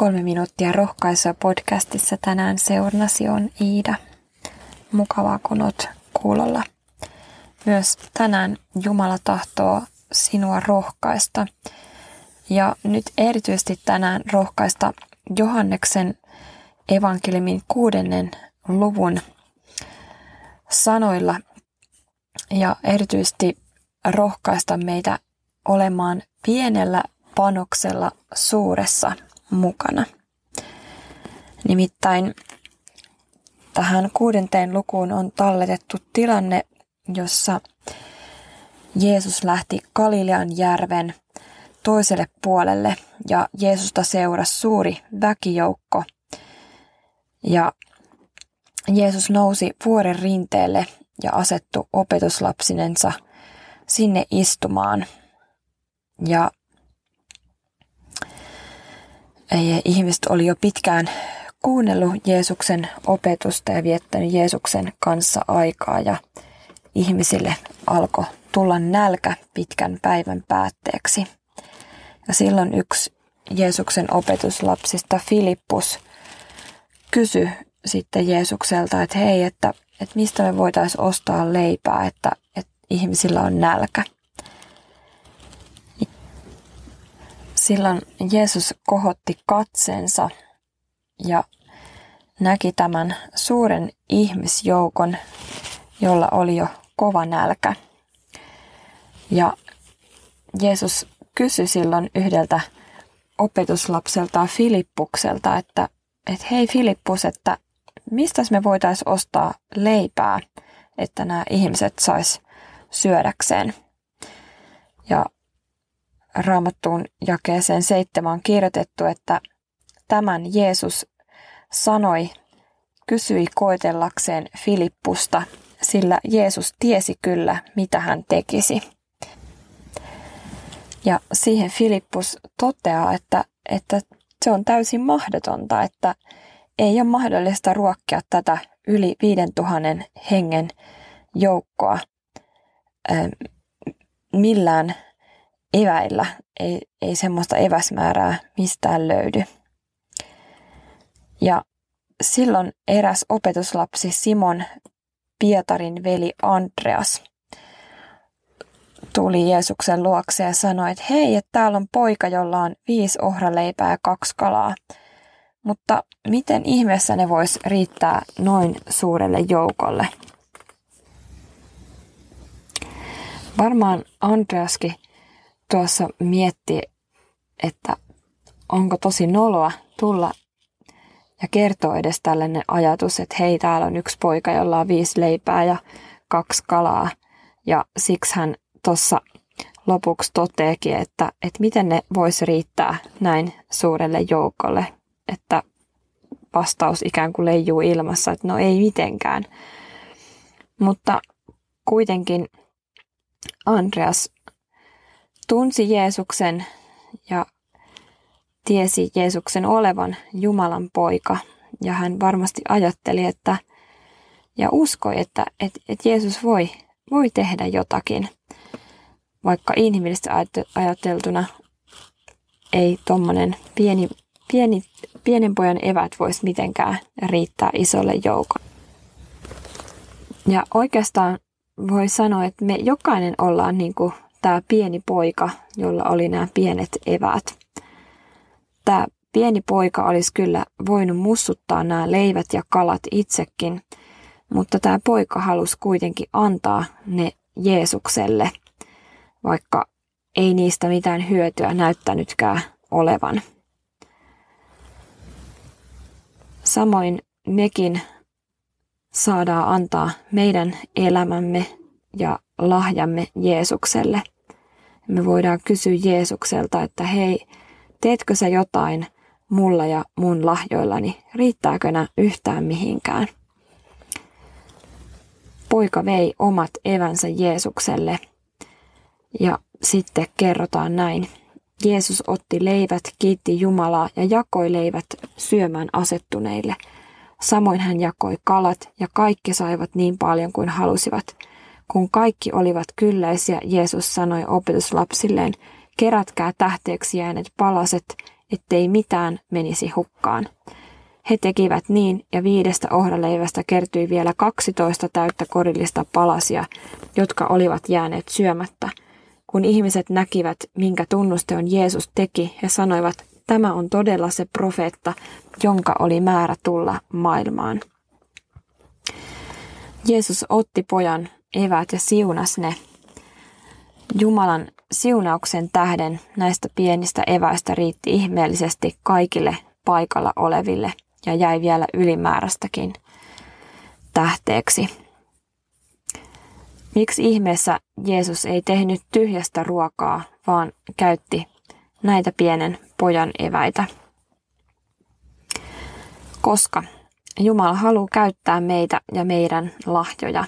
Kolme minuuttia rohkaisua podcastissa tänään seurnasi on Iida. Mukavaa kun oot kuulolla. Myös tänään Jumala tahtoo sinua rohkaista. Ja nyt erityisesti tänään rohkaista Johanneksen evankeliumin kuudennen luvun sanoilla ja erityisesti rohkaista meitä olemaan pienellä panoksella suuressa mukana. Nimittäin tähän kuudenteen lukuun on talletettu tilanne, jossa Jeesus lähti Galilean järven toiselle puolelle ja Jeesusta seurasi suuri väkijoukko. Ja Jeesus nousi vuoren rinteelle ja asettu opetuslapsinensa sinne istumaan. Ja ihmiset oli jo pitkään kuunnellut Jeesuksen opetusta ja viettänyt Jeesuksen kanssa aikaa ja ihmisille alkoi tulla nälkä pitkän päivän päätteeksi. Ja silloin yksi Jeesuksen opetuslapsista Filippus kysyi sitten Jeesukselta, että hei, että, että mistä me voitaisiin ostaa leipää, että, että ihmisillä on nälkä. Silloin Jeesus kohotti katseensa ja näki tämän suuren ihmisjoukon, jolla oli jo kova nälkä. Ja Jeesus kysyi silloin yhdeltä opetuslapseltaan Filippukselta, että, että hei Filippus, että mistä me voitaisiin ostaa leipää, että nämä ihmiset sais syödäkseen. Ja raamattuun jakeeseen seitsemän on kirjoitettu, että tämän Jeesus sanoi, kysyi koetellakseen Filippusta, sillä Jeesus tiesi kyllä, mitä hän tekisi. Ja siihen Filippus toteaa, että, että se on täysin mahdotonta, että ei ole mahdollista ruokkia tätä yli 5000 hengen joukkoa millään eväillä. Ei, ei semmoista eväsmäärää mistään löydy. Ja silloin eräs opetuslapsi Simon Pietarin veli Andreas tuli Jeesuksen luokse ja sanoi, että hei, että täällä on poika, jolla on viisi ohraleipää ja kaksi kalaa. Mutta miten ihmeessä ne vois riittää noin suurelle joukolle? Varmaan Andreaskin tuossa mietti, että onko tosi noloa tulla ja kertoa edes tällainen ajatus, että hei, täällä on yksi poika, jolla on viisi leipää ja kaksi kalaa. Ja siksi hän tuossa lopuksi toteekin, että, että miten ne voisi riittää näin suurelle joukolle, että vastaus ikään kuin leijuu ilmassa, että no ei mitenkään. Mutta kuitenkin Andreas tunsi Jeesuksen ja tiesi Jeesuksen olevan Jumalan poika. Ja hän varmasti ajatteli, että ja uskoi, että, että, että Jeesus voi, voi tehdä jotakin. Vaikka inhimillisesti ajateltuna ei tuommoinen pieni, pieni, pienen pojan evät voisi mitenkään riittää isolle joukolle. Ja oikeastaan voi sanoa, että me jokainen ollaan niin kuin tämä pieni poika, jolla oli nämä pienet evät. Tämä pieni poika olisi kyllä voinut mussuttaa nämä leivät ja kalat itsekin, mutta tämä poika halusi kuitenkin antaa ne Jeesukselle, vaikka ei niistä mitään hyötyä näyttänytkään olevan. Samoin mekin saadaan antaa meidän elämämme ja lahjamme Jeesukselle. Me voidaan kysyä Jeesukselta, että hei, teetkö sä jotain mulla ja mun lahjoillani, riittääkö nää yhtään mihinkään? Poika vei omat evänsä Jeesukselle ja sitten kerrotaan näin. Jeesus otti leivät, kiitti Jumalaa ja jakoi leivät syömään asettuneille. Samoin hän jakoi kalat ja kaikki saivat niin paljon kuin halusivat – kun kaikki olivat kylläisiä, Jeesus sanoi opetuslapsilleen, kerätkää tähteeksi jääneet palaset, ettei mitään menisi hukkaan. He tekivät niin, ja viidestä ohraleivästä kertyi vielä kaksitoista täyttä korillista palasia, jotka olivat jääneet syömättä. Kun ihmiset näkivät, minkä tunnusteon Jeesus teki, he sanoivat, tämä on todella se profeetta, jonka oli määrä tulla maailmaan. Jeesus otti pojan eväät ja siunas ne. Jumalan siunauksen tähden näistä pienistä eväistä riitti ihmeellisesti kaikille paikalla oleville ja jäi vielä ylimääräistäkin tähteeksi. Miksi ihmeessä Jeesus ei tehnyt tyhjästä ruokaa, vaan käytti näitä pienen pojan eväitä? Koska Jumala haluaa käyttää meitä ja meidän lahjoja.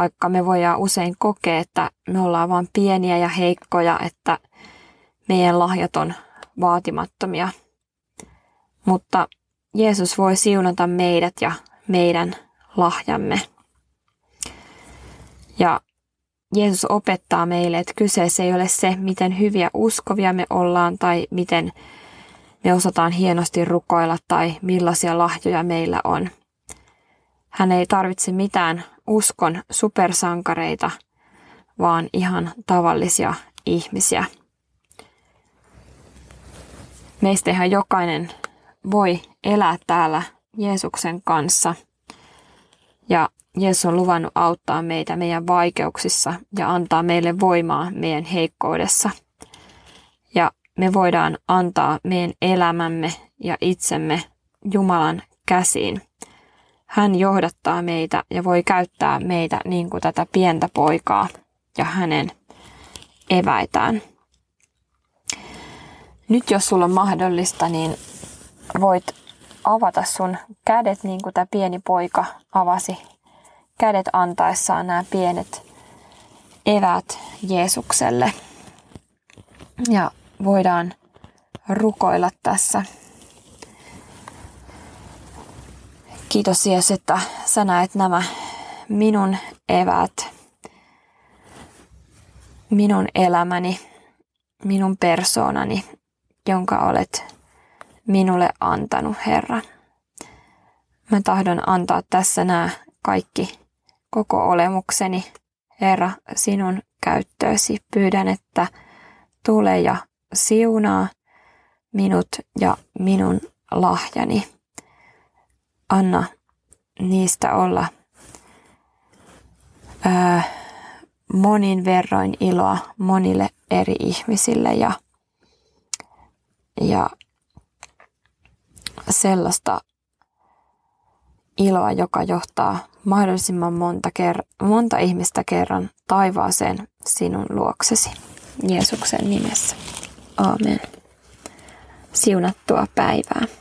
Vaikka me voidaan usein kokea, että me ollaan vain pieniä ja heikkoja, että meidän lahjat on vaatimattomia. Mutta Jeesus voi siunata meidät ja meidän lahjamme. Ja Jeesus opettaa meille, että kyseessä ei ole se, miten hyviä uskovia me ollaan tai miten me osataan hienosti rukoilla tai millaisia lahjoja meillä on. Hän ei tarvitse mitään uskon supersankareita, vaan ihan tavallisia ihmisiä. Meistä ihan jokainen voi elää täällä Jeesuksen kanssa. Ja Jeesus on luvannut auttaa meitä meidän vaikeuksissa ja antaa meille voimaa meidän heikkoudessa. Ja me voidaan antaa meidän elämämme ja itsemme Jumalan käsiin. Hän johdattaa meitä ja voi käyttää meitä niin kuin tätä pientä poikaa ja hänen eväitään. Nyt jos sulla on mahdollista, niin voit avata sun kädet niin kuin tämä pieni poika avasi kädet antaessaan nämä pienet evät Jeesukselle. Ja voidaan rukoilla tässä. Kiitos Jeesus, että sä näet nämä minun evät, minun elämäni, minun persoonani, jonka olet minulle antanut, Herra. Mä tahdon antaa tässä nämä kaikki koko olemukseni, Herra, sinun käyttöösi. Pyydän, että tule ja siunaa minut ja minun lahjani. Anna niistä olla ää, monin verroin iloa monille eri ihmisille ja, ja sellaista iloa, joka johtaa mahdollisimman monta, ker- monta ihmistä kerran taivaaseen sinun luoksesi. Jeesuksen nimessä. Aamen. Siunattua päivää.